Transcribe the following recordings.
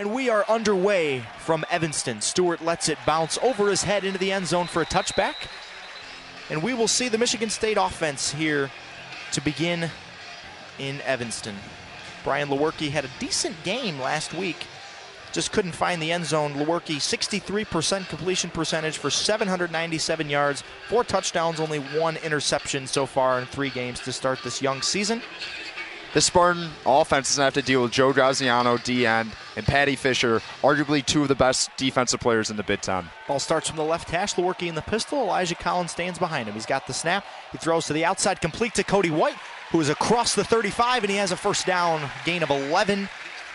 And we are underway from Evanston. Stewart lets it bounce over his head into the end zone for a touchback. And we will see the Michigan State offense here to begin in Evanston. Brian Lewerke had a decent game last week. Just couldn't find the end zone. Lewerke, 63% completion percentage for 797 yards, four touchdowns, only one interception so far in three games to start this young season. The Spartan offense doesn't have to deal with Joe Gaziano, D end, and Paddy Fisher, arguably two of the best defensive players in the Big Ten. Ball starts from the left hash. Lewerke in the pistol. Elijah Collins stands behind him. He's got the snap. He throws to the outside, complete to Cody White, who is across the 35, and he has a first down, gain of 11.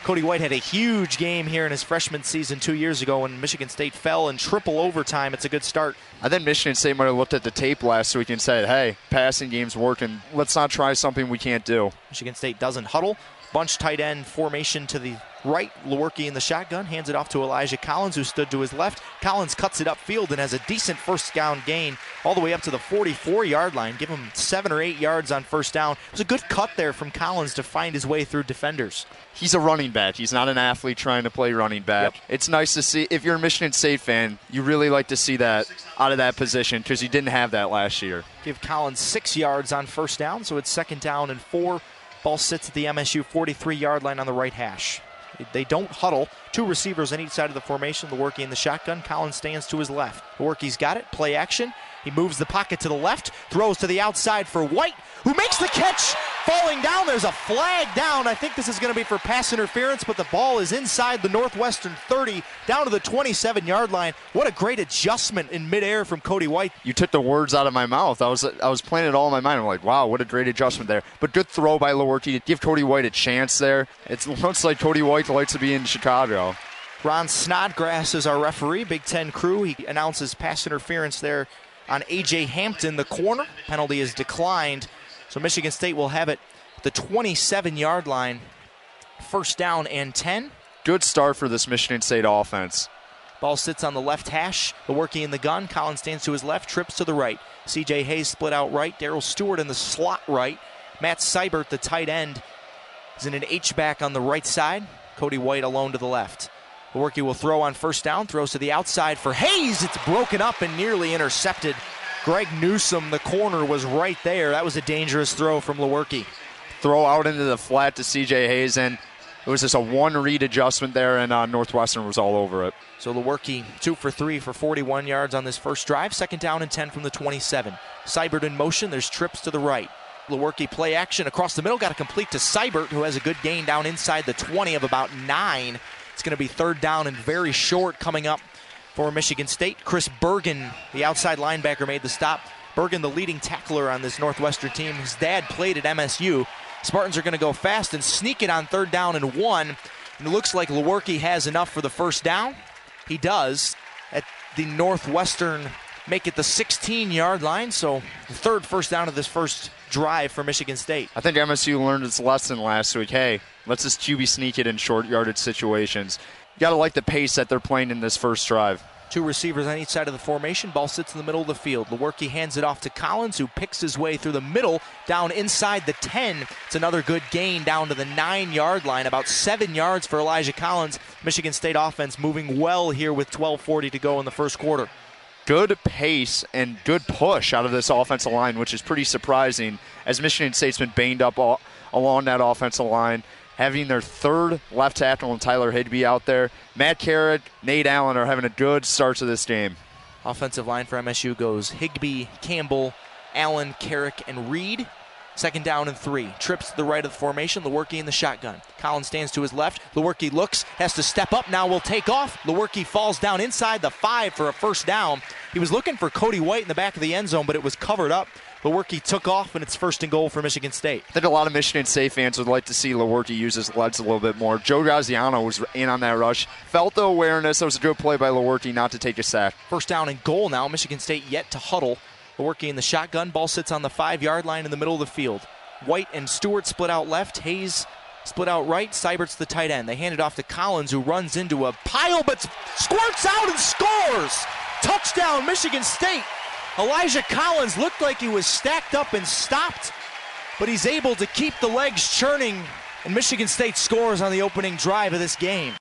Cody White had a huge game here in his freshman season two years ago when Michigan State fell in triple overtime. It's a good start. I think Michigan State might have looked at the tape last week and said, hey, passing game's working. Let's not try something we can't do. Michigan State doesn't huddle. Bunch tight end formation to the right. Lewerke in the shotgun hands it off to Elijah Collins, who stood to his left. Collins cuts it upfield and has a decent first down gain all the way up to the 44 yard line. Give him seven or eight yards on first down. It was a good cut there from Collins to find his way through defenders. He's a running back. He's not an athlete trying to play running back. Yep. It's nice to see. If you're a Michigan State fan, you really like to see that out of that position because he didn't have that last year. Give Collins six yards on first down, so it's second down and four. Ball sits at the MSU 43 yard line on the right hash. They don't huddle. Two receivers on each side of the formation. Lewerke in the shotgun. Collins stands to his left. Lewerke's got it. Play action. He moves the pocket to the left, throws to the outside for White, who makes the catch. Falling down, there's a flag down. I think this is going to be for pass interference, but the ball is inside the Northwestern 30, down to the 27 yard line. What a great adjustment in midair from Cody White. You took the words out of my mouth. I was I was playing it all in my mind. I'm like, wow, what a great adjustment there. But good throw by Lewerke to give Cody White a chance there. It looks like Cody White likes to be in Chicago. Ron Snodgrass is our referee, Big Ten crew. He announces pass interference there on A.J. Hampton, the corner. Penalty is declined. So Michigan State will have it the 27 yard line. First down and 10. Good start for this Michigan State offense. Ball sits on the left hash. Lewerke in the gun. Collins stands to his left, trips to the right. CJ Hayes split out right. Darrell Stewart in the slot right. Matt Seybert, the tight end, is in an H back on the right side. Cody White alone to the left. Lewerke will throw on first down, throws to the outside for Hayes. It's broken up and nearly intercepted. Greg Newsome, the corner, was right there. That was a dangerous throw from Lewerke. Throw out into the flat to CJ Hayes, and it was just a one read adjustment there, and uh, Northwestern was all over it. So Lewerke, two for three for 41 yards on this first drive. Second down and 10 from the 27. Seybert in motion. There's trips to the right. Lewerke play action across the middle. Got a complete to Seybert, who has a good gain down inside the 20 of about nine. It's going to be third down and very short coming up for Michigan State. Chris Bergin, the outside linebacker, made the stop. Bergen, the leading tackler on this Northwestern team. His dad played at MSU. Spartans are going to go fast and sneak it on third down and one. And it looks like Lewerke has enough for the first down. He does at the Northwestern make it the 16 yard line. So third first down of this first drive for Michigan State. I think MSU learned its lesson last week. Hey, let's just QB sneak it in short yardage situations. You got to like the pace that they're playing in this first drive. Two receivers on each side of the formation. Ball sits in the middle of the field. Lewerke hands it off to Collins, who picks his way through the middle down inside the 10. It's another good gain down to the nine yard line, about seven yards for Elijah Collins. Michigan State offense moving well here with 12:40 to go in the first quarter. Good pace and good push out of this offensive line, which is pretty surprising as Michigan State's been banged up all, along that offensive line having their third left tackle and Tyler Higby out there. Matt Carrick, Nate Allen are having a good start to this game. Offensive line for MSU goes Higbee, Campbell, Allen, Carrick, and Reed. Second down and three. Trips to the right of the formation. Lewerke in the shotgun. Collins stands to his left. Lewerke looks, has to step up. Now will take off. Lewerke falls down inside the five for a first down. He was looking for Cody White in the back of the end zone, but it was covered up. Lewerke took off, and it's first and goal for Michigan State. I think a lot of Michigan State fans would like to see Lewerke use his legs a little bit more. Joe Gaziano was in on that rush, felt the awareness. It was a good play by Lewerke not to take a sack. First down and goal now. Michigan State yet to huddle. Lewerke in the shotgun. Ball sits on the five yard line in the middle of the field. White and Stewart split out left. Hayes split out right. Seybert's the tight end. They hand it off to Collins, who runs into a pile but squirts out and scores. Touchdown, Michigan State. Elijah Collins looked like he was stacked up and stopped, but he's able to keep the legs churning, and Michigan State scores on the opening drive of this game.